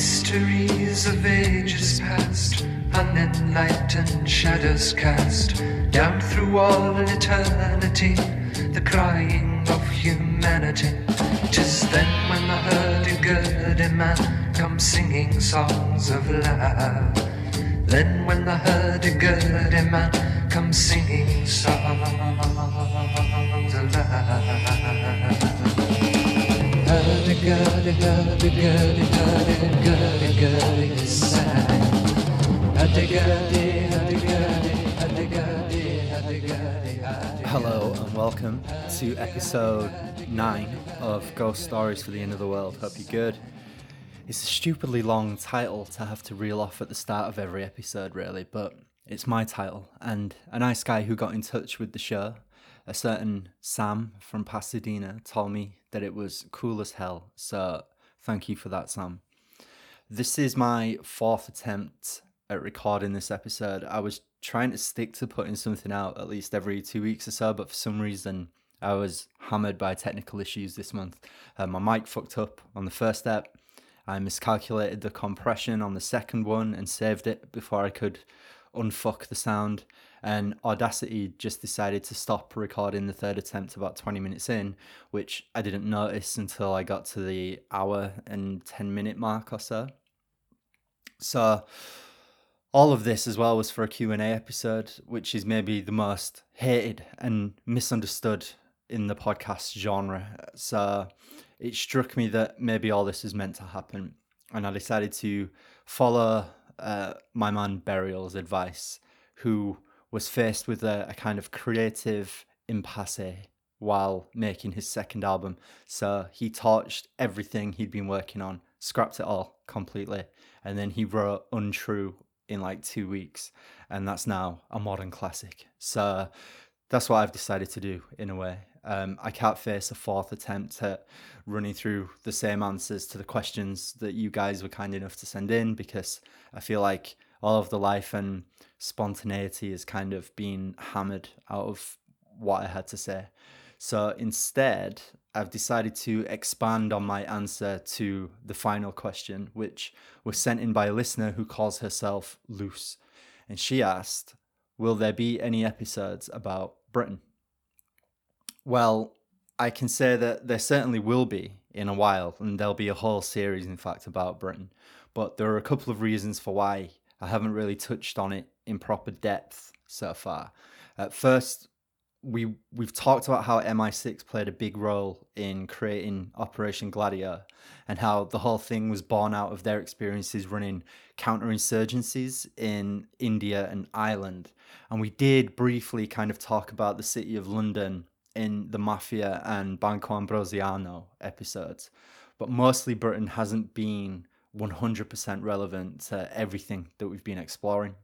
Mysteries of ages past, unenlightened shadows cast down through all eternity, the crying of humanity. Tis then when the hurdy-gurdy man comes singing songs of love. Then when the hurdy-gurdy man comes singing songs of love. Hello and welcome to episode 9 of Ghost Stories for the End of the World. Hope you're good. It's a stupidly long title to have to reel off at the start of every episode, really, but it's my title. And a nice guy who got in touch with the show, a certain Sam from Pasadena, told me that it was cool as hell. So thank you for that, Sam. This is my fourth attempt at recording this episode. I was trying to stick to putting something out at least every two weeks or so, but for some reason I was hammered by technical issues this month. Uh, my mic fucked up on the first step. I miscalculated the compression on the second one and saved it before I could unfuck the sound. And Audacity just decided to stop recording the third attempt about 20 minutes in, which I didn't notice until I got to the hour and 10 minute mark or so. So all of this as well was for a Q&A episode, which is maybe the most hated and misunderstood in the podcast genre. So it struck me that maybe all this is meant to happen. And I decided to follow uh, my man Burial's advice, who was faced with a, a kind of creative impasse while making his second album. So he torched everything he'd been working on, scrapped it all completely, and then he wrote Untrue in like two weeks, and that's now a modern classic. So that's what I've decided to do in a way. Um, I can't face a fourth attempt at running through the same answers to the questions that you guys were kind enough to send in because I feel like all of the life and spontaneity is kind of being hammered out of what I had to say. So instead, I've decided to expand on my answer to the final question, which was sent in by a listener who calls herself Loose. And she asked, Will there be any episodes about Britain? Well, I can say that there certainly will be in a while, and there'll be a whole series, in fact, about Britain. But there are a couple of reasons for why I haven't really touched on it in proper depth so far. At first, we we've talked about how MI6 played a big role in creating Operation Gladio and how the whole thing was born out of their experiences running counterinsurgencies in India and Ireland. And we did briefly kind of talk about the city of London in the Mafia and Banco Ambrosiano episodes. But mostly Britain hasn't been 100% relevant to everything that we've been exploring.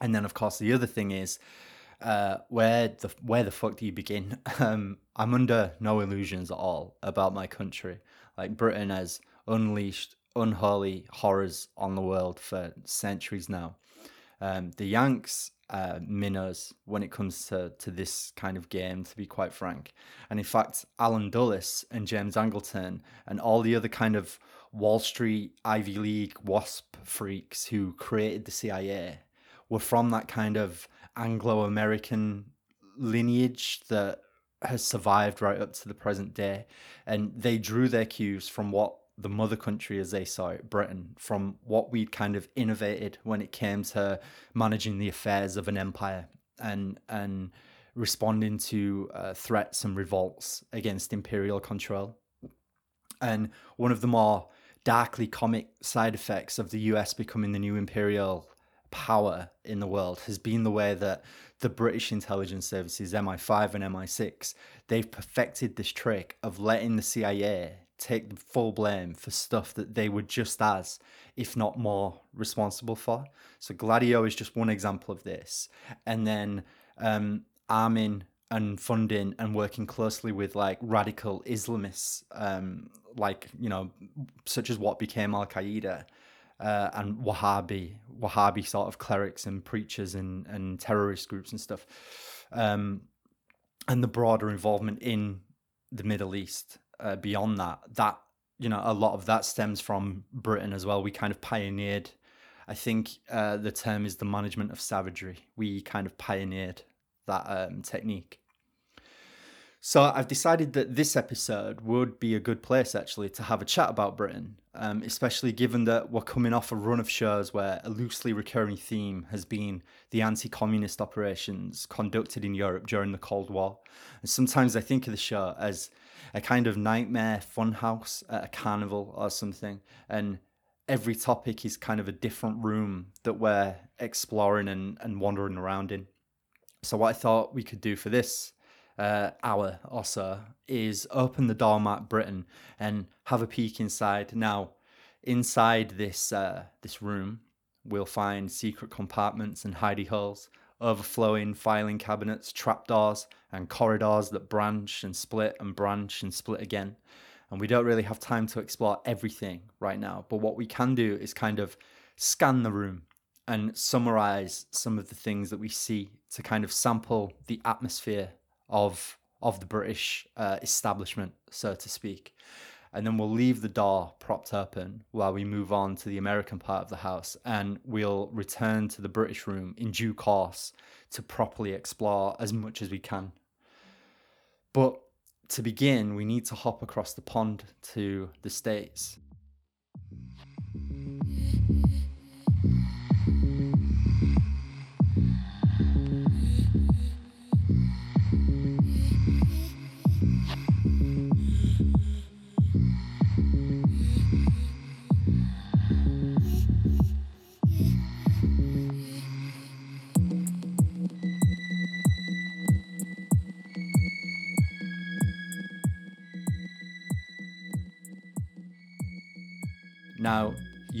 And then of course the other thing is uh, where the where the fuck do you begin? Um, I'm under no illusions at all about my country. Like Britain has unleashed unholy horrors on the world for centuries now. Um, the Yanks uh, minnows when it comes to, to this kind of game, to be quite frank. And in fact, Allen Dulles and James Angleton and all the other kind of Wall Street Ivy League WASP freaks who created the CIA were from that kind of Anglo American lineage that has survived right up to the present day. And they drew their cues from what the mother country, as they saw it, Britain, from what we'd kind of innovated when it came to managing the affairs of an empire and, and responding to uh, threats and revolts against imperial control. And one of the more darkly comic side effects of the US becoming the new imperial power in the world has been the way that the British intelligence services, MI5 and MI6, they've perfected this trick of letting the CIA take the full blame for stuff that they were just as, if not more, responsible for. So Gladio is just one example of this. And then um, arming and funding and working closely with like radical Islamists, um, like, you know, such as what became Al Qaeda uh, and Wahhabi, Wahhabi sort of clerics and preachers and, and terrorist groups and stuff, um, and the broader involvement in the Middle East. Uh, beyond that, that you know, a lot of that stems from Britain as well. We kind of pioneered, I think uh, the term is the management of savagery. We kind of pioneered that um, technique. So I've decided that this episode would be a good place actually to have a chat about Britain, um, especially given that we're coming off a run of shows where a loosely recurring theme has been the anti-communist operations conducted in Europe during the Cold War. And sometimes I think of the show as a kind of nightmare funhouse at a carnival or something, and every topic is kind of a different room that we're exploring and, and wandering around in. So what I thought we could do for this uh, hour or so is open the doormat Britain and have a peek inside. Now, inside this uh, this room, we'll find secret compartments and hidey holes, overflowing filing cabinets, trapdoors, and corridors that branch and split and branch and split again. And we don't really have time to explore everything right now, but what we can do is kind of scan the room and summarize some of the things that we see to kind of sample the atmosphere of of the British uh, establishment, so to speak. And then we'll leave the door propped open while we move on to the American part of the house, and we'll return to the British room in due course to properly explore as much as we can. But to begin, we need to hop across the pond to the States.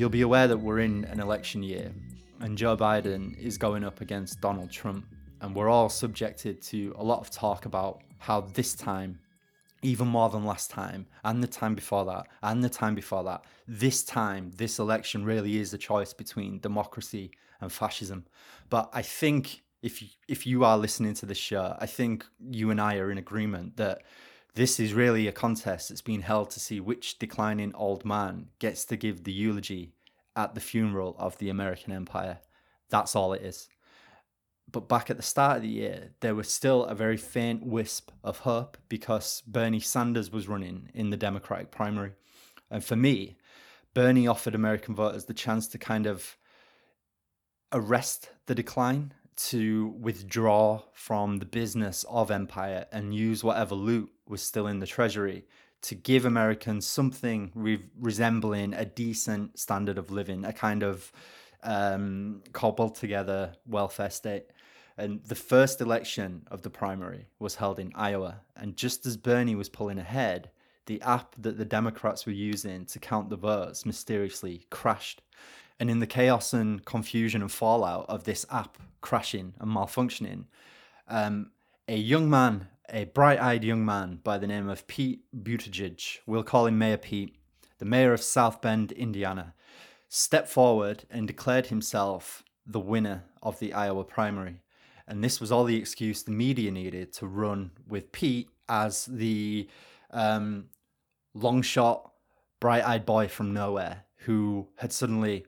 You'll be aware that we're in an election year, and Joe Biden is going up against Donald Trump, and we're all subjected to a lot of talk about how this time, even more than last time, and the time before that, and the time before that, this time, this election really is a choice between democracy and fascism. But I think if you, if you are listening to this show, I think you and I are in agreement that this is really a contest that's been held to see which declining old man gets to give the eulogy at the funeral of the American Empire. That's all it is. But back at the start of the year, there was still a very faint wisp of hope because Bernie Sanders was running in the Democratic primary. And for me, Bernie offered American voters the chance to kind of arrest the decline to withdraw from the business of empire and use whatever loot was still in the treasury to give Americans something re- resembling a decent standard of living, a kind of um, cobbled together welfare state. And the first election of the primary was held in Iowa. And just as Bernie was pulling ahead, the app that the Democrats were using to count the votes mysteriously crashed. And in the chaos and confusion and fallout of this app crashing and malfunctioning, um, a young man, a bright eyed young man by the name of Pete Buttigieg, we'll call him Mayor Pete, the mayor of South Bend, Indiana, stepped forward and declared himself the winner of the Iowa primary. And this was all the excuse the media needed to run with Pete as the um, long shot, bright eyed boy from nowhere who had suddenly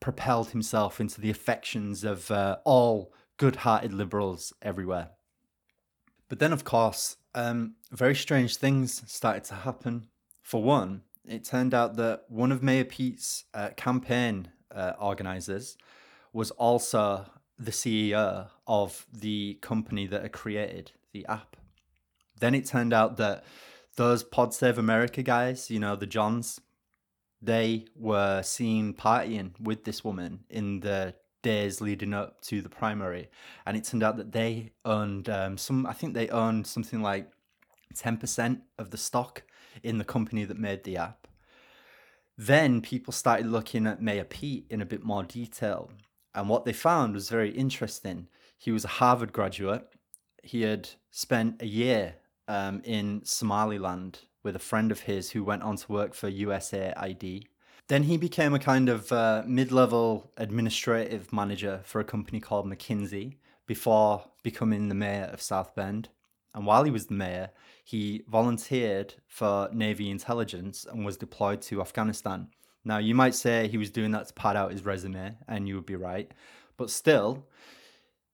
propelled himself into the affections of uh, all good hearted liberals everywhere. But then, of course, um, very strange things started to happen. For one, it turned out that one of Mayor Pete's uh, campaign uh, organizers was also the CEO of the company that had created the app. Then it turned out that those Pod Save America guys, you know, the Johns, they were seen partying with this woman in the days leading up to the primary, and it turned out that they owned um, some. I think they owned something like ten percent of the stock in the company that made the app. Then people started looking at Mayor Pete in a bit more detail, and what they found was very interesting. He was a Harvard graduate. He had spent a year um, in Somaliland with a friend of his who went on to work for USAID. Then he became a kind of uh, mid level administrative manager for a company called McKinsey before becoming the mayor of South Bend. And while he was the mayor, he volunteered for Navy intelligence and was deployed to Afghanistan. Now, you might say he was doing that to pad out his resume, and you would be right. But still,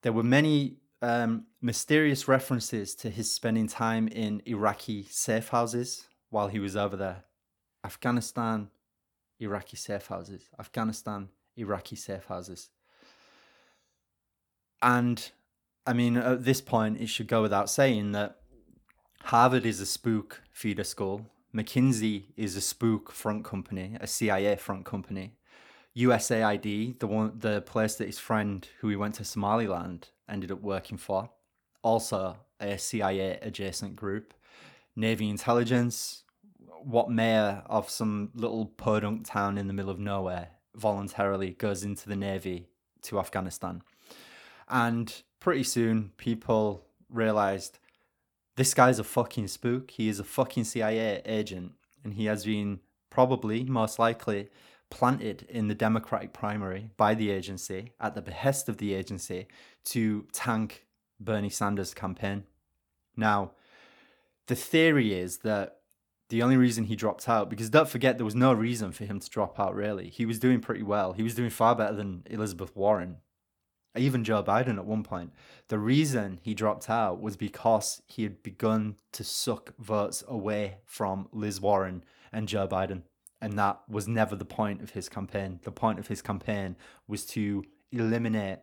there were many um, mysterious references to his spending time in Iraqi safe houses while he was over there. Afghanistan, Iraqi safe houses. Afghanistan, Iraqi safe houses. And I mean, at this point, it should go without saying that Harvard is a spook feeder school. McKinsey is a spook front company, a CIA front company. USAID, the one, the place that his friend who he went to Somaliland ended up working for, also a CIA adjacent group. Navy intelligence, what mayor of some little podunk town in the middle of nowhere voluntarily goes into the Navy to Afghanistan. And pretty soon, people realized this guy's a fucking spook. He is a fucking CIA agent, and he has been probably, most likely, planted in the Democratic primary by the agency at the behest of the agency to tank Bernie Sanders' campaign. Now, the theory is that the only reason he dropped out, because don't forget, there was no reason for him to drop out, really. He was doing pretty well. He was doing far better than Elizabeth Warren, even Joe Biden at one point. The reason he dropped out was because he had begun to suck votes away from Liz Warren and Joe Biden. And that was never the point of his campaign. The point of his campaign was to eliminate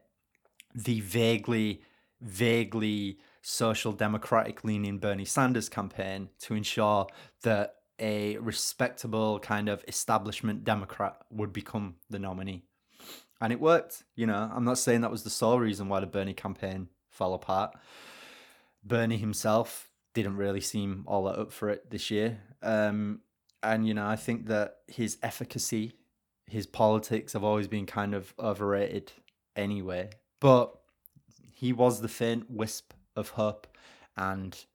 the vaguely, vaguely social democratic leaning Bernie Sanders campaign to ensure that a respectable kind of establishment Democrat would become the nominee. And it worked. You know, I'm not saying that was the sole reason why the Bernie campaign fell apart. Bernie himself didn't really seem all that up for it this year. Um, and, you know, I think that his efficacy, his politics have always been kind of overrated anyway. But he was the faint wisp of hope, and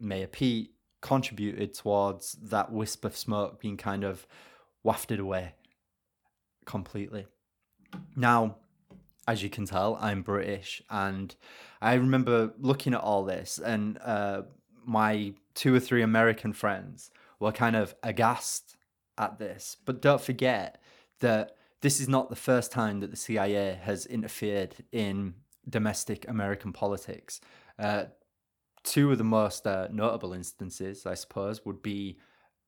Mayor Pete contributed towards that wisp of smoke being kind of wafted away completely. Now, as you can tell, I'm British, and I remember looking at all this, and uh, my two or three American friends were kind of aghast at this. But don't forget that this is not the first time that the CIA has interfered in domestic American politics. Uh, two of the most uh, notable instances, I suppose, would be,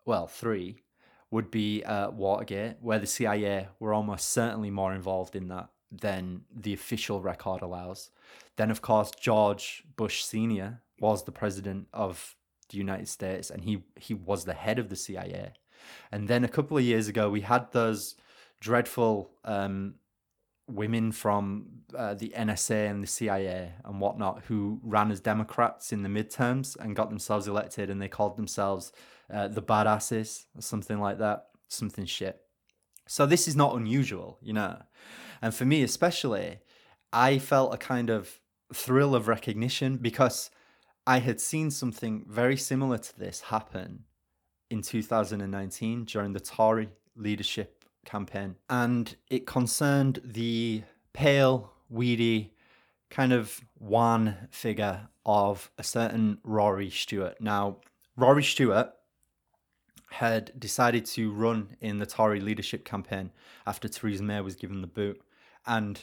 well, three, would be uh, Watergate, where the CIA were almost certainly more involved in that than the official record allows. Then, of course, George Bush Sr. was the president of the United States and he, he was the head of the CIA. And then a couple of years ago, we had those dreadful um, women from uh, the NSA and the CIA and whatnot who ran as Democrats in the midterms and got themselves elected, and they called themselves uh, the badasses or something like that, something shit. So this is not unusual, you know. And for me, especially, I felt a kind of thrill of recognition because I had seen something very similar to this happen in 2019 during the Tory leadership campaign, and it concerned the pale, weedy, kind of wan figure of a certain Rory Stewart. Now, Rory Stewart had decided to run in the Tory leadership campaign after Theresa May was given the boot. And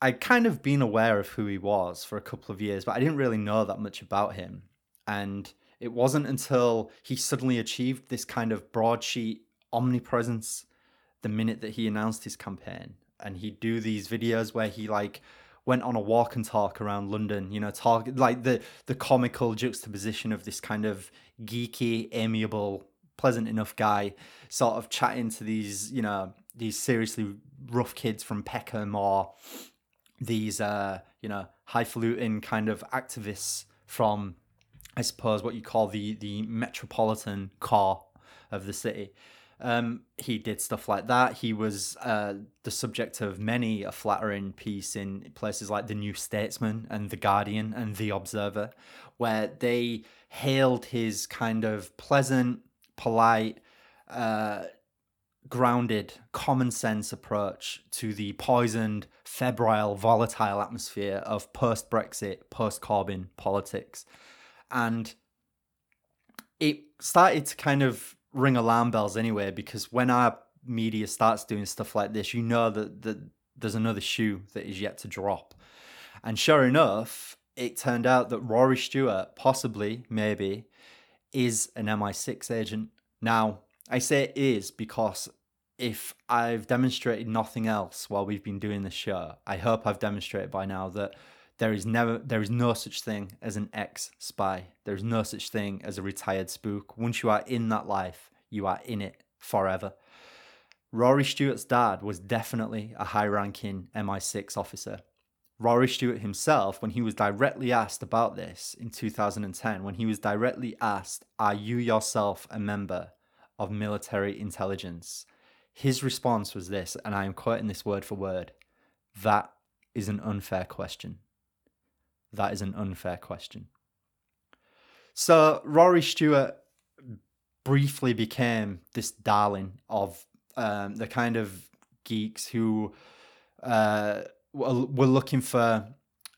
I'd kind of been aware of who he was for a couple of years, but I didn't really know that much about him. And it wasn't until he suddenly achieved this kind of broadsheet omnipresence the minute that he announced his campaign and he'd do these videos where he like went on a walk and talk around London, you know, talk like the the comical juxtaposition of this kind of geeky, amiable, pleasant enough guy sort of chatting to these, you know, these seriously rough kids from Peckham or these uh, you know, highfalutin kind of activists from I suppose what you call the the metropolitan core of the city. Um, he did stuff like that. He was uh, the subject of many a flattering piece in places like the New Statesman and the Guardian and the Observer, where they hailed his kind of pleasant, polite, uh, grounded, common sense approach to the poisoned, febrile, volatile atmosphere of post Brexit, post Corbyn politics. And it started to kind of ring alarm bells anyway, because when our media starts doing stuff like this, you know that, that there's another shoe that is yet to drop. And sure enough, it turned out that Rory Stewart, possibly, maybe, is an MI6 agent. Now, I say is because if I've demonstrated nothing else while we've been doing this show, I hope I've demonstrated by now that there is never there is no such thing as an ex spy. There is no such thing as a retired spook. Once you are in that life, you are in it forever. Rory Stewart's dad was definitely a high ranking MI6 officer. Rory Stewart himself, when he was directly asked about this in 2010, when he was directly asked, Are you yourself a member of military intelligence? His response was this, and I am quoting this word for word that is an unfair question. That is an unfair question. So, Rory Stewart briefly became this darling of um, the kind of geeks who uh, were looking for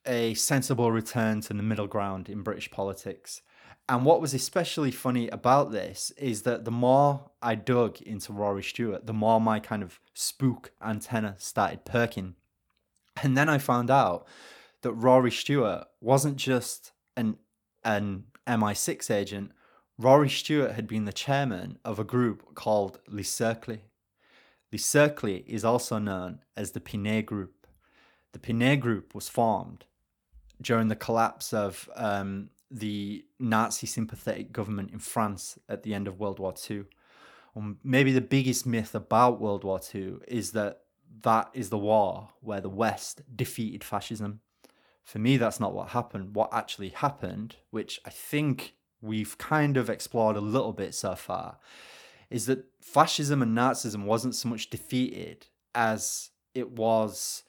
a sensible return to the middle ground in British politics. And what was especially funny about this is that the more I dug into Rory Stewart, the more my kind of spook antenna started perking. And then I found out that Rory Stewart wasn't just an an MI6 agent. Rory Stewart had been the chairman of a group called Le Cercle. Le Cercle is also known as the Pinay Group. The Pinay Group was formed during the collapse of um, the Nazi sympathetic government in France at the end of World War II. Um, maybe the biggest myth about World War II is that that is the war where the West defeated fascism. For me, that's not what happened. What actually happened, which I think we've kind of explored a little bit so far, is that fascism and Nazism wasn't so much defeated as it was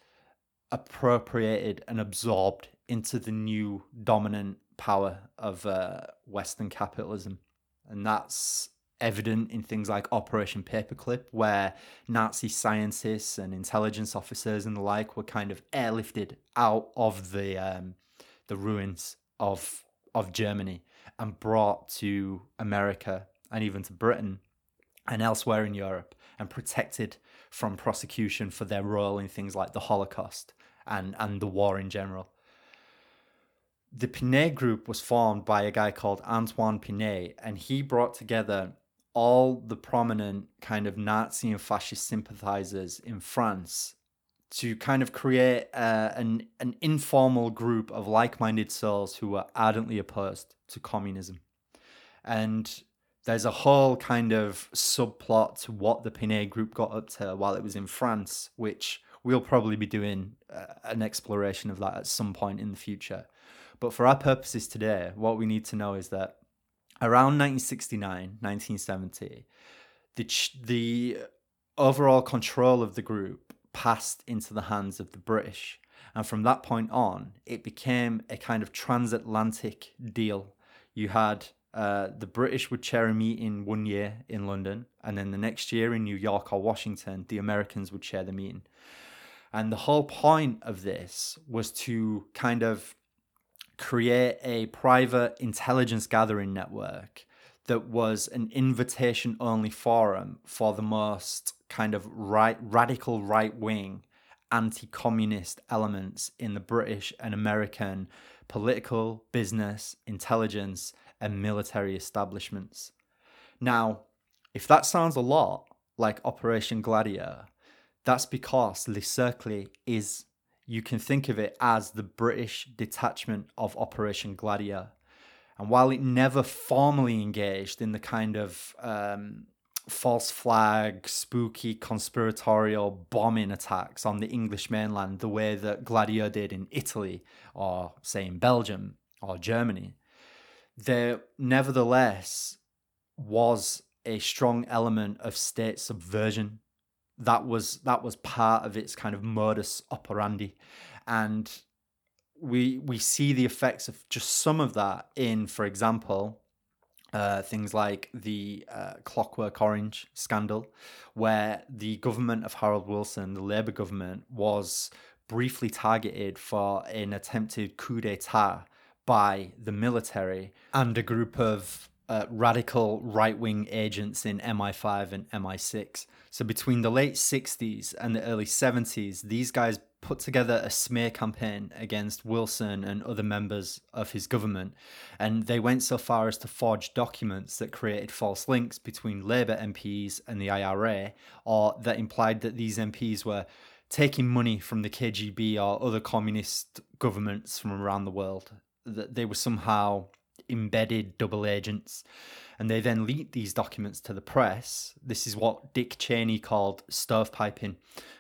appropriated and absorbed into the new dominant power of uh, Western capitalism. And that's evident in things like Operation Paperclip, where Nazi scientists and intelligence officers and the like were kind of airlifted out of the um, the ruins of of Germany and brought to America and even to Britain and elsewhere in Europe and protected from prosecution for their role in things like the Holocaust and, and the war in general. The Pinay group was formed by a guy called Antoine Pinay, and he brought together all the prominent kind of Nazi and fascist sympathizers in France to kind of create uh, an, an informal group of like minded souls who were ardently opposed to communism. And there's a whole kind of subplot to what the Pinay group got up to while it was in France, which we'll probably be doing uh, an exploration of that at some point in the future. But for our purposes today, what we need to know is that around 1969, 1970, the, the overall control of the group passed into the hands of the British. And from that point on, it became a kind of transatlantic deal. You had uh, the British would chair a meeting one year in London, and then the next year in New York or Washington, the Americans would chair the meeting. And the whole point of this was to kind of create a private intelligence gathering network that was an invitation only forum for the most kind of right radical right wing anti-communist elements in the British and American political, business, intelligence and military establishments. Now, if that sounds a lot like Operation Gladio, that's because Le Cercle is you can think of it as the British detachment of Operation Gladio. And while it never formally engaged in the kind of um, false flag, spooky, conspiratorial bombing attacks on the English mainland the way that Gladio did in Italy or, say, in Belgium or Germany, there nevertheless was a strong element of state subversion that was that was part of its kind of modus operandi. And we we see the effects of just some of that in for example uh, things like the uh, Clockwork Orange scandal, where the government of Harold Wilson, the Labour government, was briefly targeted for an attempted coup d'etat by the military and a group of uh, radical right wing agents in MI5 and MI6. So between the late 60s and the early 70s, these guys put together a smear campaign against Wilson and other members of his government. And they went so far as to forge documents that created false links between Labour MPs and the IRA, or that implied that these MPs were taking money from the KGB or other communist governments from around the world, that they were somehow embedded double agents. And they then leaked these documents to the press. This is what Dick Cheney called stovepiping.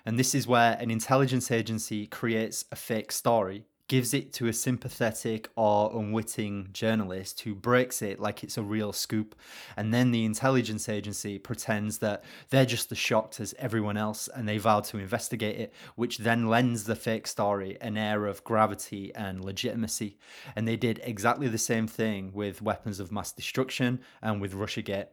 And this is where an intelligence agency creates a fake story gives it to a sympathetic or unwitting journalist who breaks it like it's a real scoop. And then the intelligence agency pretends that they're just as shocked as everyone else and they vow to investigate it, which then lends the fake story an air of gravity and legitimacy. And they did exactly the same thing with weapons of mass destruction and with Russiagate.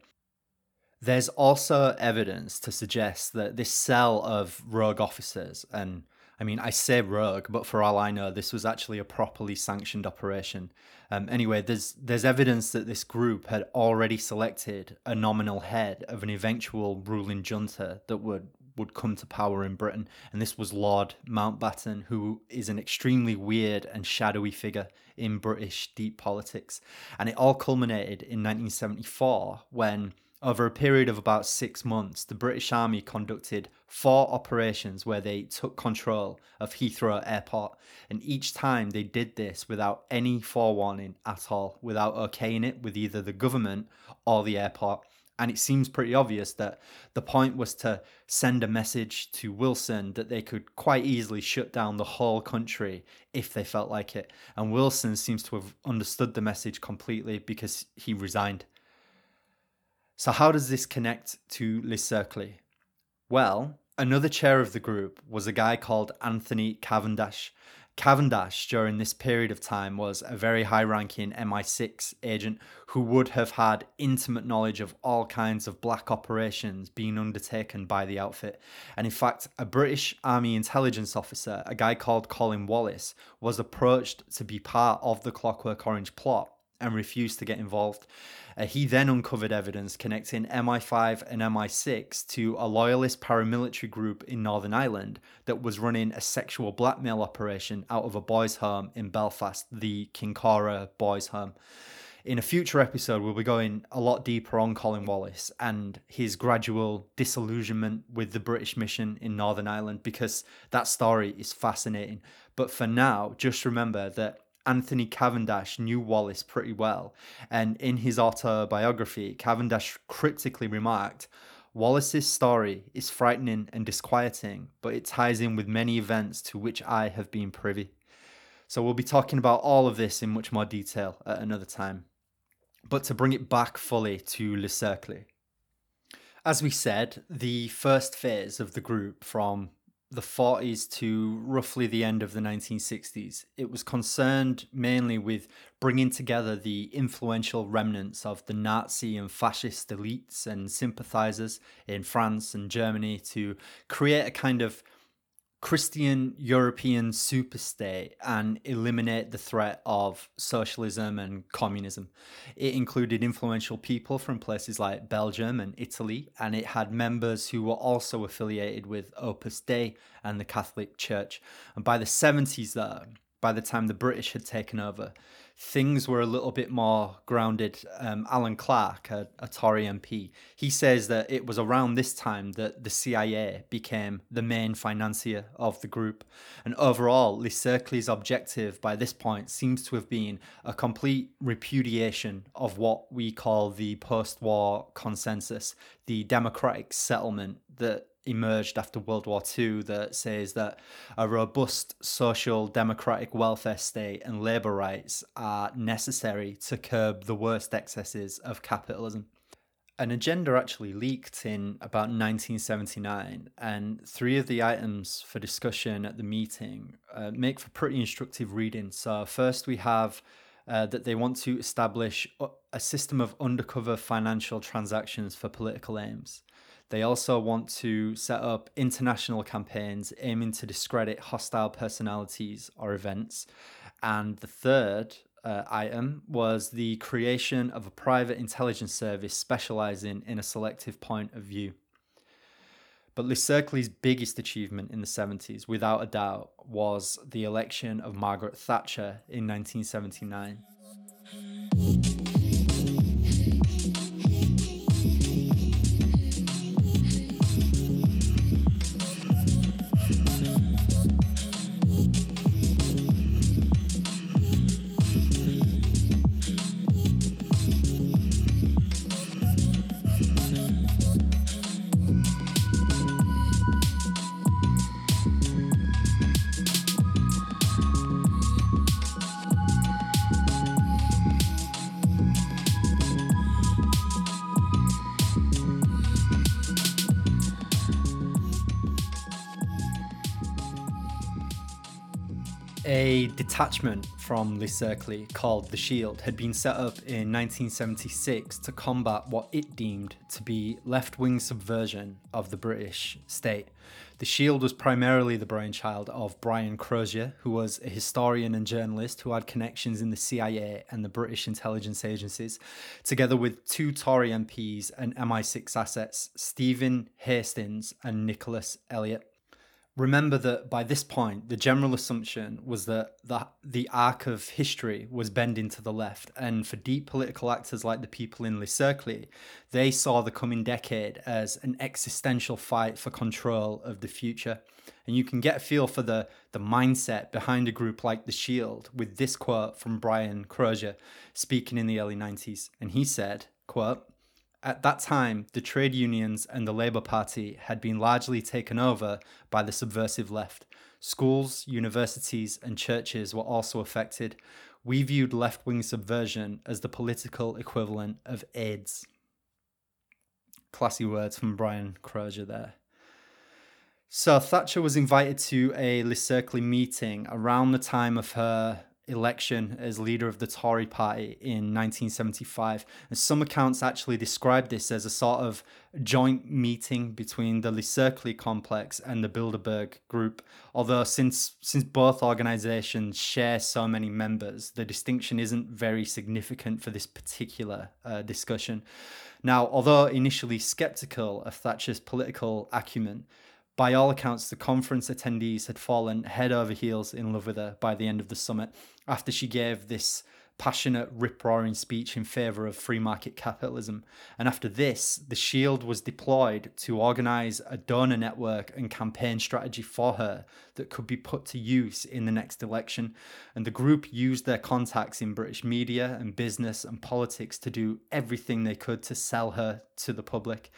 There's also evidence to suggest that this cell of rogue officers and I mean, I say rogue, but for all I know, this was actually a properly sanctioned operation. Um, anyway, there's there's evidence that this group had already selected a nominal head of an eventual ruling junta that would would come to power in Britain, and this was Lord Mountbatten, who is an extremely weird and shadowy figure in British deep politics. And it all culminated in 1974 when over a period of about six months, the British Army conducted four operations where they took control of Heathrow Airport, and each time they did this without any forewarning at all, without okaying it with either the government or the airport. And it seems pretty obvious that the point was to send a message to Wilson that they could quite easily shut down the whole country if they felt like it. And Wilson seems to have understood the message completely because he resigned. So, how does this connect to Le Cercle? Well, another chair of the group was a guy called Anthony Cavendish. Cavendish, during this period of time, was a very high ranking MI6 agent who would have had intimate knowledge of all kinds of black operations being undertaken by the outfit. And in fact, a British Army intelligence officer, a guy called Colin Wallace, was approached to be part of the Clockwork Orange plot and refused to get involved. Uh, he then uncovered evidence connecting MI5 and MI6 to a loyalist paramilitary group in Northern Ireland that was running a sexual blackmail operation out of a boys' home in Belfast, the Kincora Boys' Home. In a future episode, we'll be going a lot deeper on Colin Wallace and his gradual disillusionment with the British mission in Northern Ireland because that story is fascinating. But for now, just remember that Anthony Cavendish knew Wallace pretty well, and in his autobiography, Cavendish cryptically remarked, Wallace's story is frightening and disquieting, but it ties in with many events to which I have been privy. So we'll be talking about all of this in much more detail at another time. But to bring it back fully to Le Cercle. As we said, the first phase of the group from the 40s to roughly the end of the 1960s, it was concerned mainly with bringing together the influential remnants of the Nazi and fascist elites and sympathizers in France and Germany to create a kind of Christian European superstate and eliminate the threat of socialism and communism. It included influential people from places like Belgium and Italy, and it had members who were also affiliated with Opus Dei and the Catholic Church. And by the 70s, though, by the time the British had taken over, things were a little bit more grounded. Um, Alan Clark, a, a, Tory MP, he says that it was around this time that the CIA became the main financier of the group. And overall, Le Cercle's objective by this point seems to have been a complete repudiation of what we call the post war consensus, the democratic settlement that emerged after World War II that says that a robust social democratic welfare state and labour rights are necessary to curb the worst excesses of capitalism. An agenda actually leaked in about 1979, and three of the items for discussion at the meeting uh, make for pretty instructive reading. So, first, we have uh, that they want to establish a system of undercover financial transactions for political aims. They also want to set up international campaigns aiming to discredit hostile personalities or events. And the third uh, item was the creation of a private intelligence service specializing in a selective point of view. But Le Cercle's biggest achievement in the 70s, without a doubt, was the election of Margaret Thatcher in 1979. A detachment from Le Cercle called the Shield had been set up in 1976 to combat what it deemed to be left wing subversion of the British state. The Shield was primarily the brainchild of Brian Crozier, who was a historian and journalist who had connections in the CIA and the British intelligence agencies, together with two Tory MPs and MI6 assets, Stephen Hastings and Nicholas Elliott remember that by this point, the general assumption was that the, the arc of history was bending to the left. And for deep political actors like the people in Le Cercle, they saw the coming decade as an existential fight for control of the future. And you can get a feel for the, the mindset behind a group like The Shield with this quote from Brian Crozier speaking in the early 90s. And he said, quote, at that time, the trade unions and the Labour Party had been largely taken over by the subversive left. Schools, universities, and churches were also affected. We viewed left wing subversion as the political equivalent of AIDS. Classy words from Brian Crozier there. So Thatcher was invited to a Le Cercle meeting around the time of her election as leader of the Tory party in 1975. And some accounts actually describe this as a sort of joint meeting between the Le Cercle complex and the Bilderberg group. Although since since both organizations share so many members, the distinction isn't very significant for this particular uh, discussion. Now, although initially skeptical of Thatcher's political acumen, by all accounts, the conference attendees had fallen head over heels in love with her by the end of the summit after she gave this passionate, rip roaring speech in favour of free market capitalism. And after this, the Shield was deployed to organise a donor network and campaign strategy for her that could be put to use in the next election. And the group used their contacts in British media and business and politics to do everything they could to sell her to the public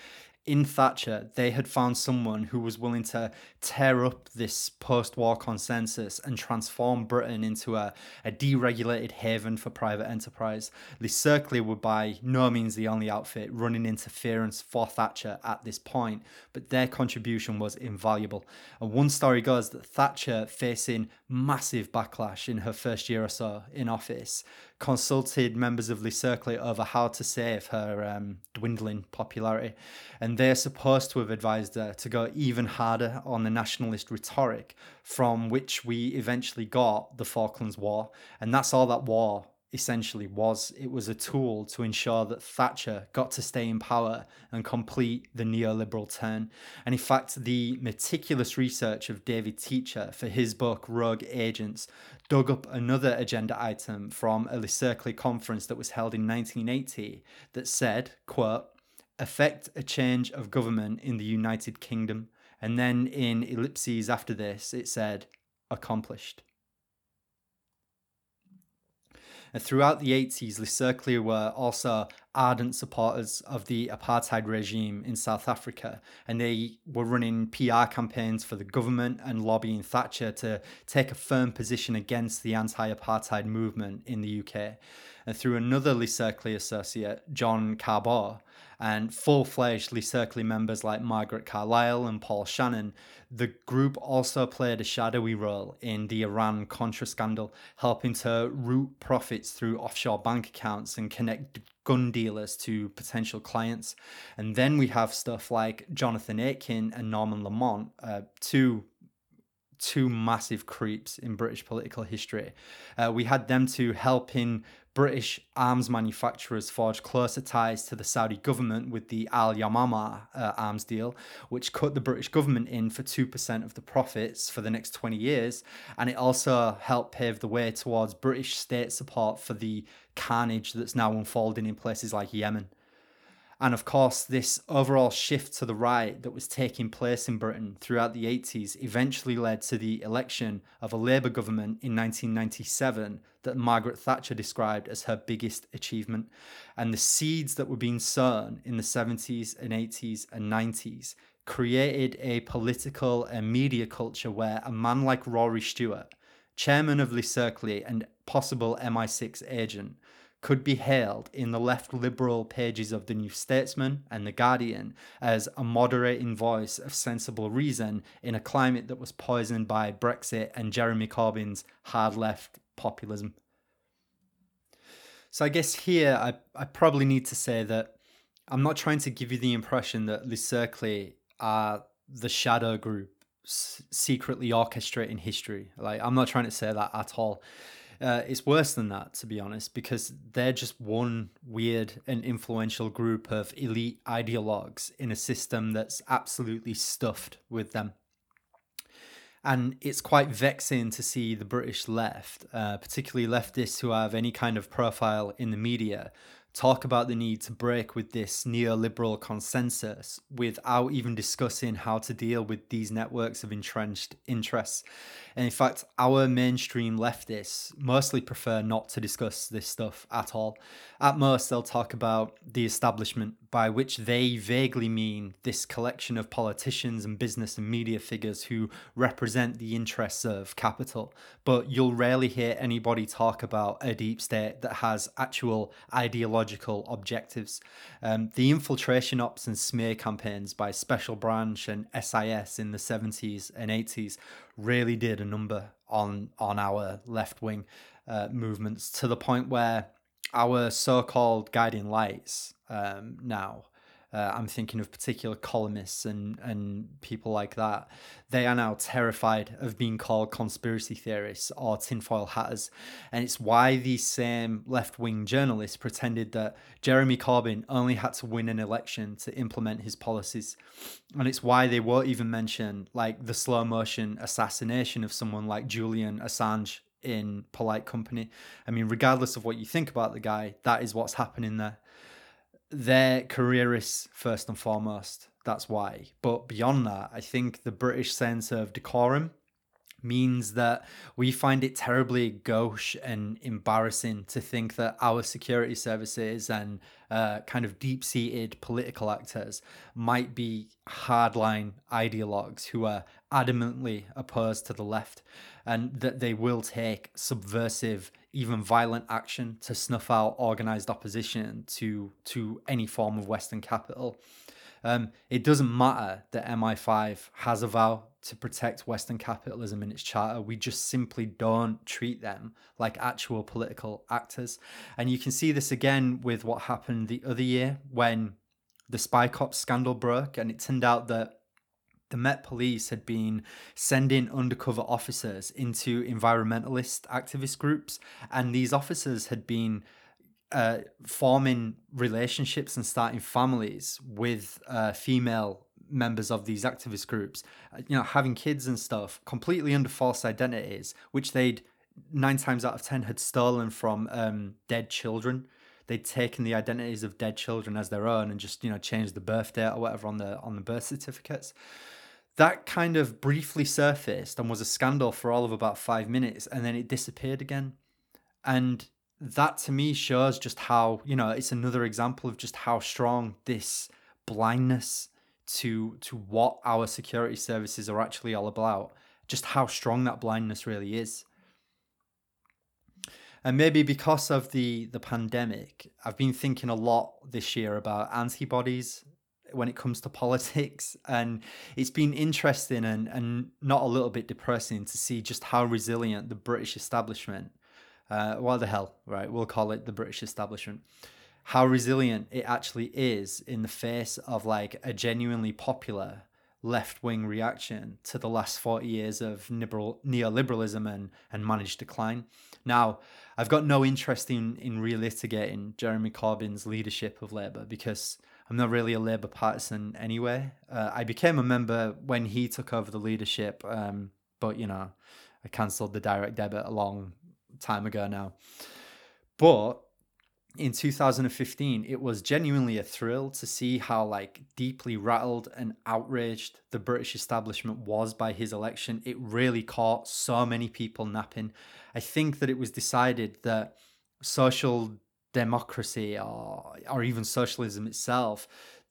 in Thatcher, they had found someone who was willing to tear up this post war consensus and transform Britain into a, a deregulated haven for private enterprise. Le Cercle were by no means the only outfit running interference for Thatcher at this point, but their contribution was invaluable. And one story goes that Thatcher, facing massive backlash in her first year or so in office, consulted members of Le Cercle over how to save her um, dwindling popularity. And they're supposed to have advised her to go even harder on the nationalist rhetoric from which we eventually got the Falklands War. And that's all that war essentially was it was a tool to ensure that Thatcher got to stay in power and complete the neoliberal turn. And in fact, the meticulous research of David Teacher for his book Rogue Agents dug up another agenda item from a Le Cercle conference that was held in 1980 that said, quote, affect a change of government in the United Kingdom. And then in ellipses after this, it said, accomplished. And throughout the 80s, Le Cercle were also ardent supporters of the apartheid regime in South Africa, and they were running PR campaigns for the government and lobbying Thatcher to take a firm position against the anti apartheid movement in the UK. Through another Le Cercle associate, John Carbaugh, and full fledged Le Cercle members like Margaret Carlyle and Paul Shannon, the group also played a shadowy role in the Iran Contra scandal, helping to route profits through offshore bank accounts and connect gun dealers to potential clients. And then we have stuff like Jonathan Aitken and Norman Lamont, uh, two two massive creeps in British political history. Uh, we had them to helping British arms manufacturers forge closer ties to the Saudi government with the Al Yamamah uh, arms deal, which cut the British government in for 2% of the profits for the next 20 years. And it also helped pave the way towards British state support for the carnage that's now unfolding in places like Yemen. And of course, this overall shift to the right that was taking place in Britain throughout the 80s eventually led to the election of a Labour government in 1997 that Margaret Thatcher described as her biggest achievement. And the seeds that were being sown in the 70s and 80s and 90s created a political and media culture where a man like Rory Stewart, chairman of Le Cercle and possible MI6 agent, could be hailed in the left liberal pages of the New Statesman and The Guardian as a moderating voice of sensible reason in a climate that was poisoned by Brexit and Jeremy Corbyn's hard left populism. So I guess here I, I probably need to say that I'm not trying to give you the impression that Le Cercle are the shadow group secretly orchestrating history. Like I'm not trying to say that at all. Uh, it's worse than that, to be honest, because they're just one weird and influential group of elite ideologues in a system that's absolutely stuffed with them. And it's quite vexing to see the British left, uh, particularly leftists who have any kind of profile in the media, talk about the need to break with this neoliberal consensus without even discussing how to deal with these networks of entrenched interests. And in fact, our mainstream leftists mostly prefer not to discuss this stuff at all. At most, they'll talk about the establishment, by which they vaguely mean this collection of politicians and business and media figures who represent the interests of capital. But you'll rarely hear anybody talk about a deep state that has actual ideological objectives. Um, the infiltration ops and smear campaigns by Special Branch and SIS in the 70s and 80s really did a number on on our left wing uh, movements to the point where our so-called guiding lights um, now uh, I'm thinking of particular columnists and, and people like that. They are now terrified of being called conspiracy theorists or tinfoil hatters. And it's why these same left wing journalists pretended that Jeremy Corbyn only had to win an election to implement his policies. And it's why they won't even mention like the slow motion assassination of someone like Julian Assange in polite company. I mean, regardless of what you think about the guy, that is what's happening there they're careerists first and foremost. That's why. But beyond that, I think the British sense of decorum means that we find it terribly gauche and embarrassing to think that our security services and uh, kind of deep seated political actors might be hardline ideologues who are adamantly opposed to the left and that they will take subversive even violent action to snuff out organized opposition to to any form of Western capital. Um, it doesn't matter that MI5 has a vow to protect Western capitalism in its charter. We just simply don't treat them like actual political actors. And you can see this again with what happened the other year when the Spy cop scandal broke, and it turned out that the Met Police had been sending undercover officers into environmentalist activist groups, and these officers had been uh, forming relationships and starting families with uh, female members of these activist groups, uh, you know, having kids and stuff completely under false identities, which they'd nine times out of ten had stolen from um, dead children. They'd taken the identities of dead children as their own and just you know changed the birth date or whatever on the on the birth certificates that kind of briefly surfaced and was a scandal for all of about five minutes and then it disappeared again. And that to me shows just how, you know, it's another example of just how strong this blindness to to what our security services are actually all about, just how strong that blindness really is. And maybe because of the the pandemic, I've been thinking a lot this year about antibodies when it comes to politics and it's been interesting and, and not a little bit depressing to see just how resilient the british establishment uh, what the hell right we'll call it the british establishment how resilient it actually is in the face of like a genuinely popular left wing reaction to the last 40 years of neoliberalism and, and managed decline. Now, I've got no interest in, in relitigating Jeremy Corbyn's leadership of Labour because I'm not really a Labour partisan anyway. Uh, I became a member when he took over the leadership, um, but you know, I cancelled the direct debit a long time ago now. But in 2015 it was genuinely a thrill to see how like deeply rattled and outraged the british establishment was by his election it really caught so many people napping i think that it was decided that social democracy or or even socialism itself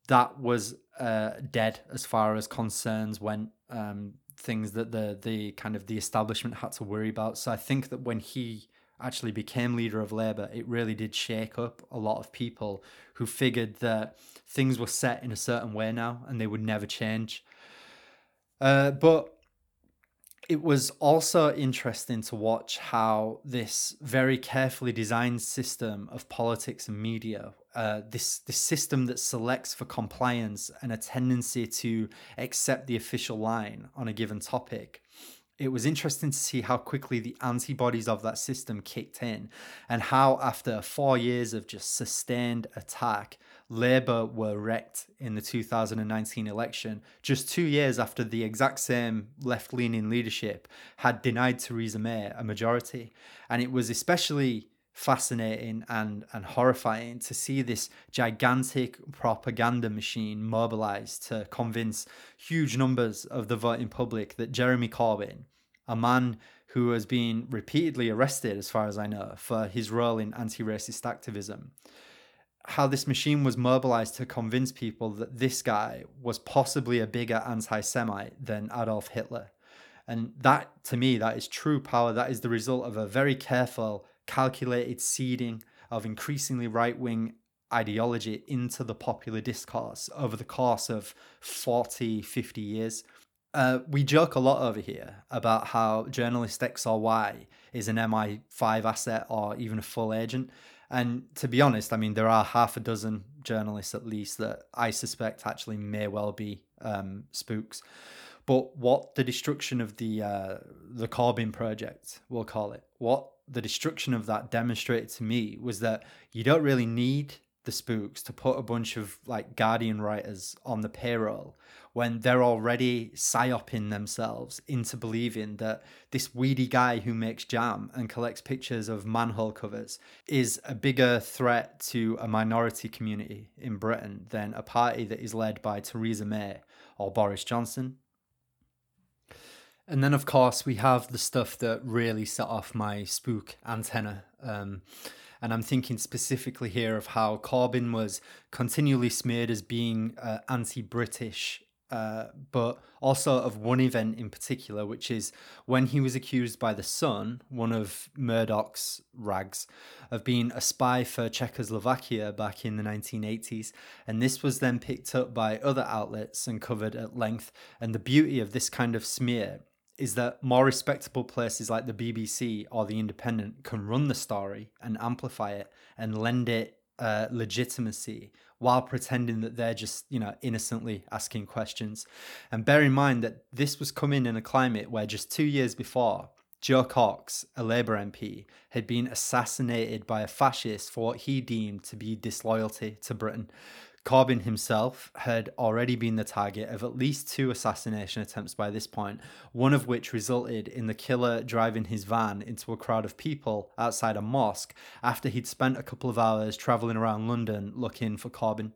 that was uh, dead as far as concerns went um, things that the the kind of the establishment had to worry about so i think that when he actually became leader of Labour, it really did shake up a lot of people who figured that things were set in a certain way now and they would never change. Uh, but it was also interesting to watch how this very carefully designed system of politics and media, uh, this this system that selects for compliance and a tendency to accept the official line on a given topic, it was interesting to see how quickly the antibodies of that system kicked in and how after four years of just sustained attack labour were wrecked in the 2019 election just two years after the exact same left-leaning leadership had denied theresa may a majority. And it was especially fascinating and, and horrifying to see this gigantic propaganda machine mobilized to convince huge numbers of the voting public that Jeremy Corbyn, a man who has been repeatedly arrested, as far as I know, for his role in anti racist activism, how this machine was mobilized to convince people that this guy was possibly a bigger anti Semite than Adolf Hitler. And that, to me, that is true power. That is the result of a very careful calculated seeding of increasingly right wing ideology into the popular discourse over the course of 40, 50 years. Uh, we joke a lot over here about how journalist X or Y is an MI5 asset or even a full agent. And to be honest, I mean, there are half a dozen journalists at least that I suspect actually may well be um, spooks. But what the destruction of the uh, the Corbyn project, we'll call it, what the destruction of that demonstrated to me was that you don't really need the spooks to put a bunch of like Guardian writers on the payroll when they're already psyoping themselves into believing that this weedy guy who makes jam and collects pictures of manhole covers is a bigger threat to a minority community in Britain than a party that is led by Theresa May or Boris Johnson and then, of course, we have the stuff that really set off my spook antenna. Um, and I'm thinking specifically here of how Corbyn was continually smeared as being uh, anti British, uh, but also of one event in particular, which is when he was accused by The Sun, one of Murdoch's rags, of being a spy for Czechoslovakia back in the 1980s. And this was then picked up by other outlets and covered at length. And the beauty of this kind of smear is that more respectable places like the BBC or the Independent can run the story and amplify it and lend it uh, legitimacy while pretending that they're just you know innocently asking questions. And bear in mind that this was coming in a climate where just two years before Jo Cox, a Labour MP, had been assassinated by a fascist for what he deemed to be disloyalty to Britain. Corbyn himself had already been the target of at least two assassination attempts by this point, one of which resulted in the killer driving his van into a crowd of people outside a mosque after he'd spent a couple of hours travelling around London looking for Corbyn.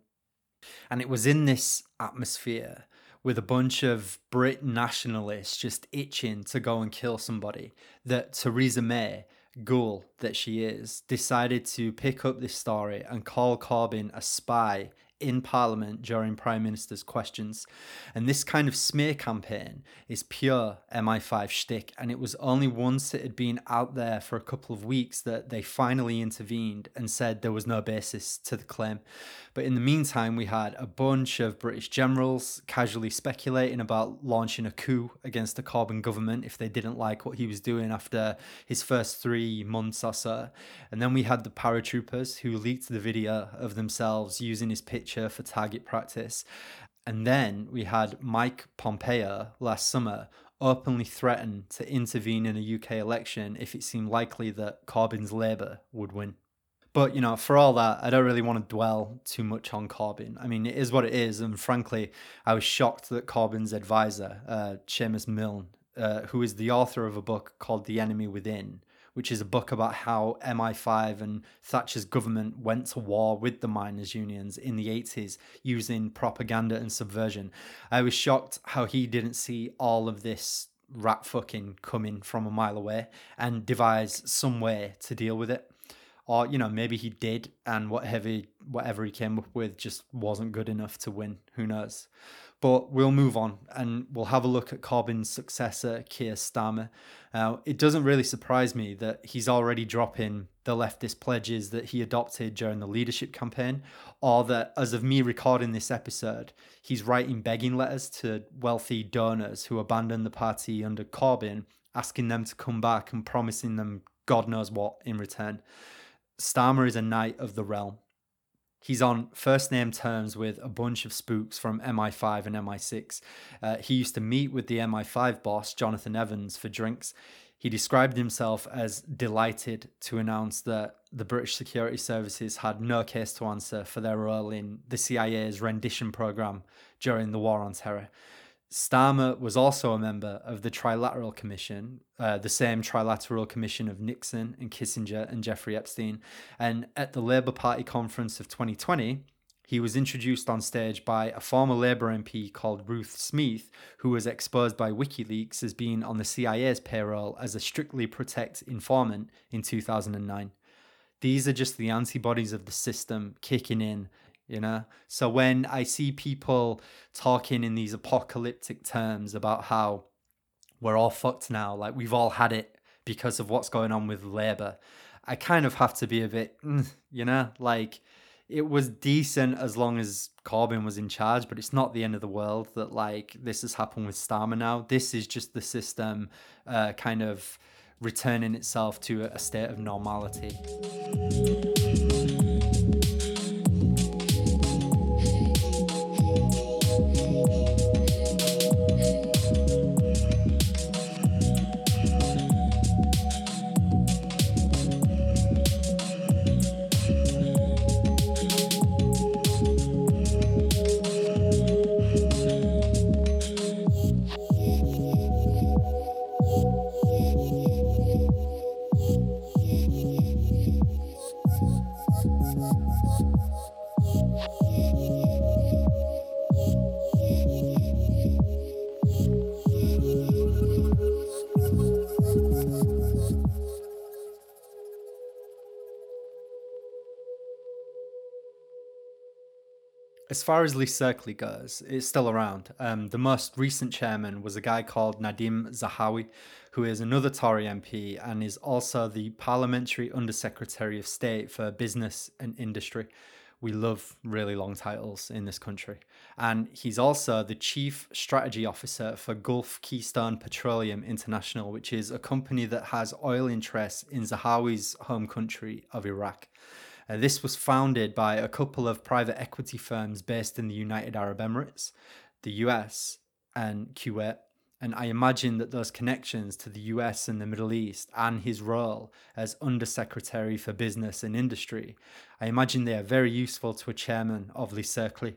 And it was in this atmosphere with a bunch of Brit nationalists just itching to go and kill somebody that Theresa May ghoul that she is, decided to pick up this story and call Corbyn a spy in Parliament during Prime Minister's questions. And this kind of smear campaign is pure MI5 shtick. And it was only once it had been out there for a couple of weeks that they finally intervened and said there was no basis to the claim. But in the meantime, we had a bunch of British generals casually speculating about launching a coup against the Corbyn government if they didn't like what he was doing after his first three months or so. And then we had the paratroopers who leaked the video of themselves using his picture for target practice. And then we had Mike Pompeo last summer openly threaten to intervene in a UK election if it seemed likely that Corbyn's Labour would win. But, you know, for all that, I don't really want to dwell too much on Corbyn. I mean, it is what it is. And frankly, I was shocked that Corbyn's advisor, uh, Seumas Milne, uh, who is the author of a book called The Enemy Within, which is a book about how MI5 and Thatcher's government went to war with the miners' unions in the 80s using propaganda and subversion. I was shocked how he didn't see all of this rat fucking coming from a mile away and devise some way to deal with it. Or, you know, maybe he did and whatever whatever he came up with just wasn't good enough to win. Who knows? But we'll move on and we'll have a look at Corbyn's successor, Keir Starmer. Now, it doesn't really surprise me that he's already dropping the leftist pledges that he adopted during the leadership campaign, or that as of me recording this episode, he's writing begging letters to wealthy donors who abandoned the party under Corbyn, asking them to come back and promising them God knows what in return. Starmer is a knight of the realm he's on first name terms with a bunch of spooks from MI5 and MI6. Uh, he used to meet with the MI5 boss, Jonathan Evans, for drinks. He described himself as delighted to announce that the British security services had no case to answer for their role in the CIA's rendition program during the War on Terror. Starmer was also a member of the Trilateral Commission, uh, the same Trilateral Commission of Nixon and Kissinger and Jeffrey Epstein. And at the Labour Party conference of 2020, he was introduced on stage by a former Labour MP called Ruth Smeeth, who was exposed by WikiLeaks as being on the CIA's payroll as a strictly protect informant in 2009. These are just the antibodies of the system kicking in you know so when i see people talking in these apocalyptic terms about how we're all fucked now like we've all had it because of what's going on with labor i kind of have to be a bit mm, you know like it was decent as long as Corbyn was in charge, but it's not the end of the world that like this has happened with Starmer now. This is just the system uh, kind of returning itself to a state of normality. As far as Le Cercle goes, it's still around. Um, the most recent chairman was a guy called Nadhim Zahawi, who is another Tory MP and is also the Parliamentary Undersecretary of State for Business and Industry. We love really long titles in this country. And he's also the Chief Strategy Officer for Gulf Keystone Petroleum International, which is a company that has oil interests in Zahawi's home country of Iraq. Uh, this was founded by a couple of private equity firms based in the United Arab Emirates, the US, and Kuwait. And I imagine that those connections to the US and the Middle East and his role as Undersecretary for Business and Industry, I imagine they are very useful to a chairman of Le Cercle.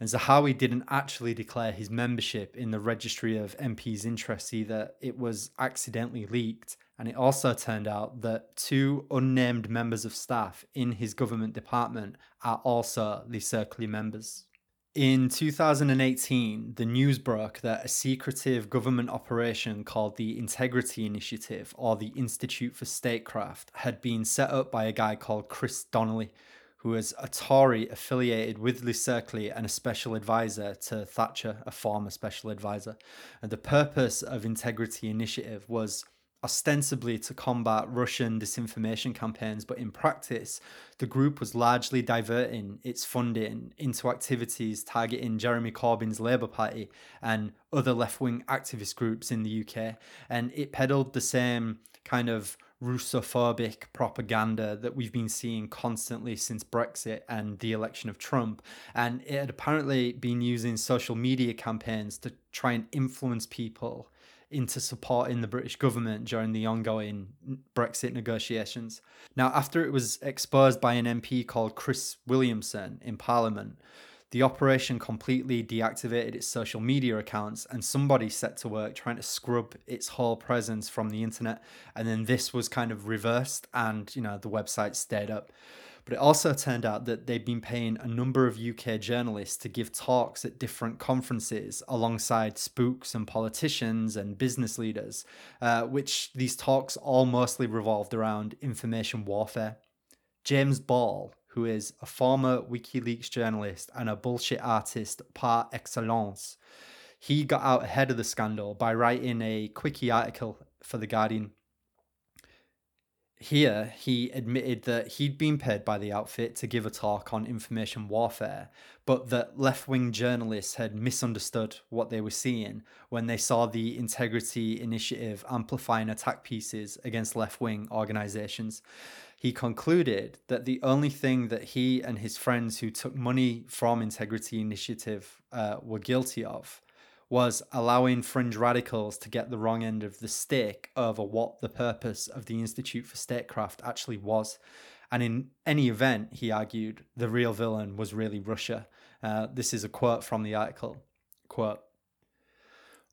And Zahawi didn't actually declare his membership in the registry of MPs' interests either. It was accidentally leaked and it also turned out that two unnamed members of staff in his government department are also Le Cercle members. In 2018, the news broke that a secretive government operation called the Integrity Initiative or the Institute for Statecraft had been set up by a guy called Chris Donnelly, who was a Tory affiliated with Le Cercle and a special advisor to Thatcher, a former special advisor. And the purpose of Integrity Initiative was ostensibly to combat Russian disinformation campaigns, but in practice, the group was largely diverting its funding into activities targeting Jeremy Corbyn's Labour Party and other left wing activist groups in the UK. And it peddled the same kind of Russophobic propaganda that we've been seeing constantly since Brexit and the election of Trump. And it had apparently been using social media campaigns to try and influence people into supporting the British government during the ongoing Brexit negotiations. Now, after it was exposed by an MP called Chris Williamson in Parliament, the operation completely deactivated its social media accounts and somebody set to work trying to scrub its whole presence from the internet and then this was kind of reversed and you know the website stayed up but it also turned out that they'd been paying a number of UK journalists to give talks at different conferences alongside spooks and politicians and business leaders, uh, which these talks all mostly revolved around information warfare. James Ball, who is a former WikiLeaks journalist and a bullshit artist par excellence, he got out ahead of the scandal by writing a quickie article for The Guardian here, he admitted that he'd been paid by the outfit to give a talk on information warfare, but that left wing journalists had misunderstood what they were seeing when they saw the Integrity Initiative amplifying attack pieces against left wing organizations. He concluded that the only thing that he and his friends who took money from Integrity Initiative uh, were guilty of was allowing fringe radicals to get the wrong end of the stick over what the purpose of the Institute for Statecraft actually was. And in any event, he argued, the real villain was really Russia. Uh, this is a quote from the article. Quote,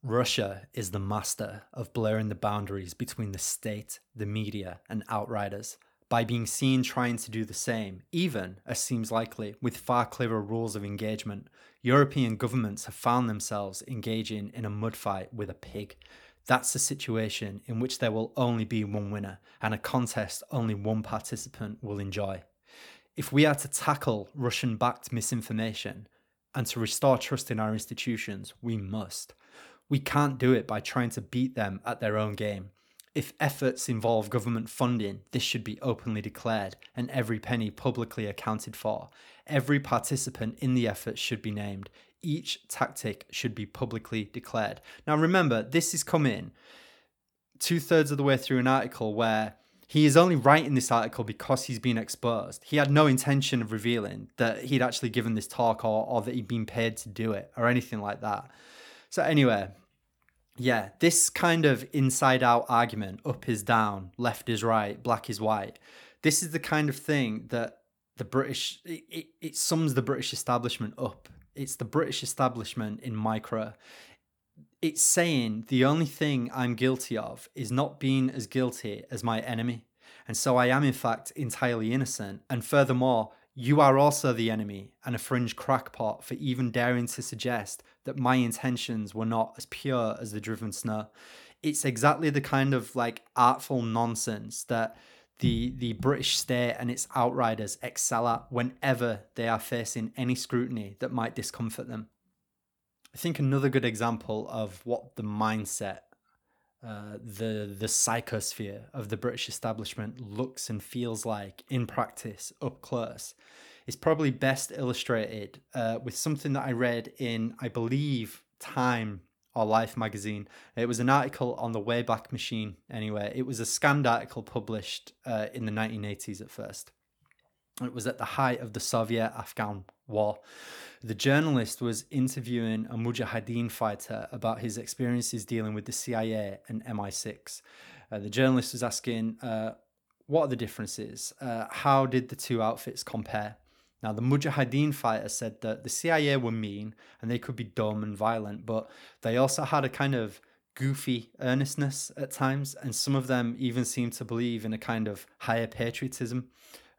Russia is the master of blurring the boundaries between the state, the media, and outriders by being seen trying to do the same, even, as seems likely, with far clearer rules of engagement, European governments have found themselves engaging in a mud fight with a pig. That's a situation in which there will only be one winner and a contest only one participant will enjoy. If we are to tackle Russian backed misinformation and to restore trust in our institutions, we must. We can't do it by trying to beat them at their own game. If efforts involve government funding, this should be openly declared and every penny publicly accounted for. Every participant in the effort should be named. Each tactic should be publicly declared. Now, remember, this is coming two thirds of the way through an article where he is only writing this article because he's been exposed. He had no intention of revealing that he'd actually given this talk or, or that he'd been paid to do it or anything like that. So, anyway, yeah, this kind of inside out argument, up is down, left is right, black is white, this is the kind of thing that the British, it, it, it sums the British establishment up. It's the British establishment in micro. It's saying the only thing I'm guilty of is not being as guilty as my enemy. And so I am, in fact, entirely innocent. And furthermore, you are also the enemy and a fringe crackpot for even daring to suggest that my intentions were not as pure as the driven snow. It's exactly the kind of like artful nonsense that the the British state and its outriders excel at whenever they are facing any scrutiny that might discomfort them. I think another good example of what the mindset, uh, the the psychosphere of the British establishment looks and feels like in practice up close is probably best illustrated uh, with something that I read in, I believe, Time or Life magazine. It was an article on the Wayback Machine, anyway. It was a scanned article published uh, in the 1980s at first. It was at the height of the Soviet Afghan war. The journalist was interviewing a Mujahideen fighter about his experiences dealing with the CIA and MI6. Uh, the journalist was asking, uh, What are the differences? Uh, how did the two outfits compare? Now, the Mujahideen fighter said that the CIA were mean and they could be dumb and violent, but they also had a kind of goofy earnestness at times, and some of them even seemed to believe in a kind of higher patriotism.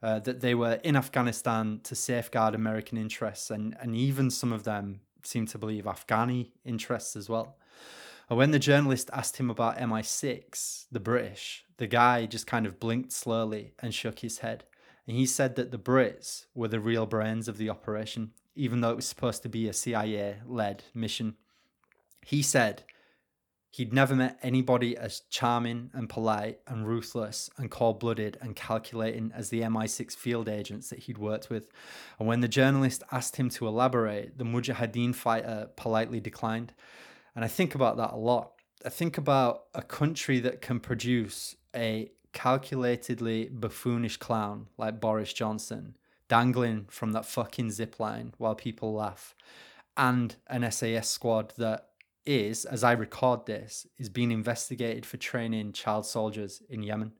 Uh, that they were in Afghanistan to safeguard American interests, and, and even some of them seemed to believe Afghani interests as well. And when the journalist asked him about MI6, the British, the guy just kind of blinked slowly and shook his head. And he said that the Brits were the real brains of the operation, even though it was supposed to be a CIA led mission. He said he'd never met anybody as charming and polite and ruthless and cold blooded and calculating as the MI6 field agents that he'd worked with. And when the journalist asked him to elaborate, the Mujahideen fighter politely declined. And I think about that a lot. I think about a country that can produce a calculatedly buffoonish clown like Boris Johnson dangling from that fucking zip line while people laugh, and an SAS squad that is, as I record this, is being investigated for training child soldiers in Yemen.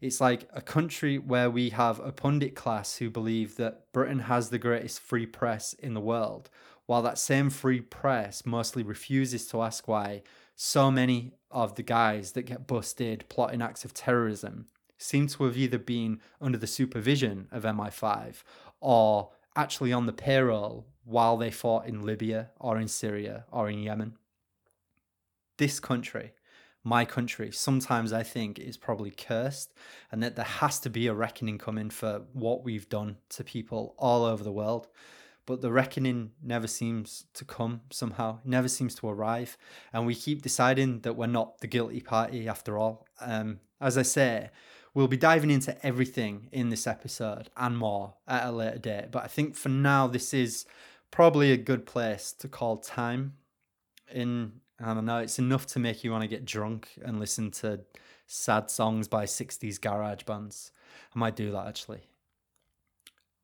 It's like a country where we have a pundit class who believe that Britain has the greatest free press in the world, while that same free press mostly refuses to ask why so many of the guys that get busted plotting acts of terrorism seem to have either been under the supervision of MI5 or actually on the payroll while they fought in Libya or in Syria or in Yemen. This country, my country, sometimes I think is probably cursed and that there has to be a reckoning coming for what we've done to people all over the world but the reckoning never seems to come somehow, never seems to arrive. And we keep deciding that we're not the guilty party after all. Um, as I say, we'll be diving into everything in this episode and more at a later date. But I think for now, this is probably a good place to call time. In I don't know, it's enough to make you want to get drunk and listen to sad songs by 60s garage bands. I might do that actually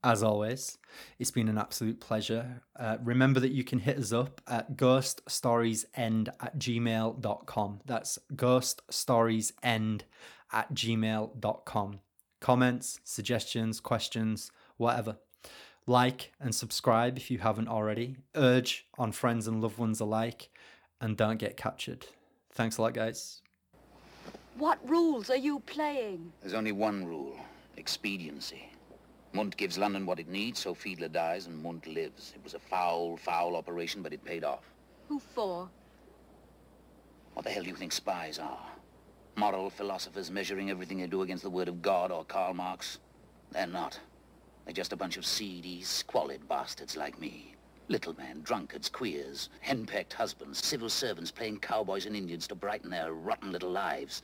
as always, it's been an absolute pleasure. Uh, remember that you can hit us up at ghoststoriesend at gmail.com. That's ghoststoriesend at gmail.com. Comments, suggestions, questions, whatever. Like and subscribe if you haven't already. Urge on friends and loved ones alike. And don't get captured. Thanks a lot, guys. What rules are you playing? There's only one rule expediency. Mundt gives London what it needs, so Fiedler dies and Mundt lives. It was a foul, foul operation, but it paid off. Who for? What the hell do you think spies are? Moral philosophers measuring everything they do against the word of God or Karl Marx? They're not. They're just a bunch of seedy, squalid bastards like me. Little men, drunkards, queers, henpecked husbands, civil servants playing cowboys and Indians to brighten their rotten little lives.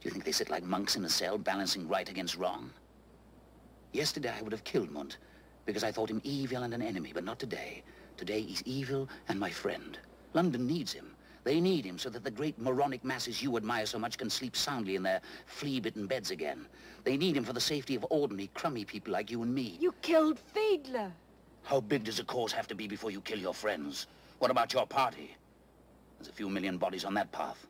Do you think they sit like monks in a cell balancing right against wrong? Yesterday I would have killed Mundt, because I thought him evil and an enemy, but not today. Today he's evil and my friend. London needs him. They need him so that the great moronic masses you admire so much can sleep soundly in their flea-bitten beds again. They need him for the safety of ordinary, crummy people like you and me. You killed Fiedler. How big does a cause have to be before you kill your friends? What about your party? There's a few million bodies on that path.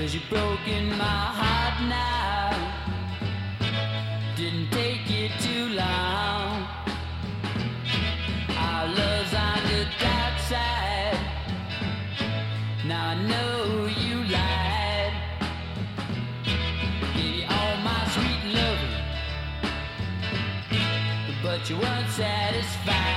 Cause you've broken my heart now. Didn't take you too long. Our love's on the dark side. Now I know you lied. Gave you all my sweet loving but you weren't satisfied.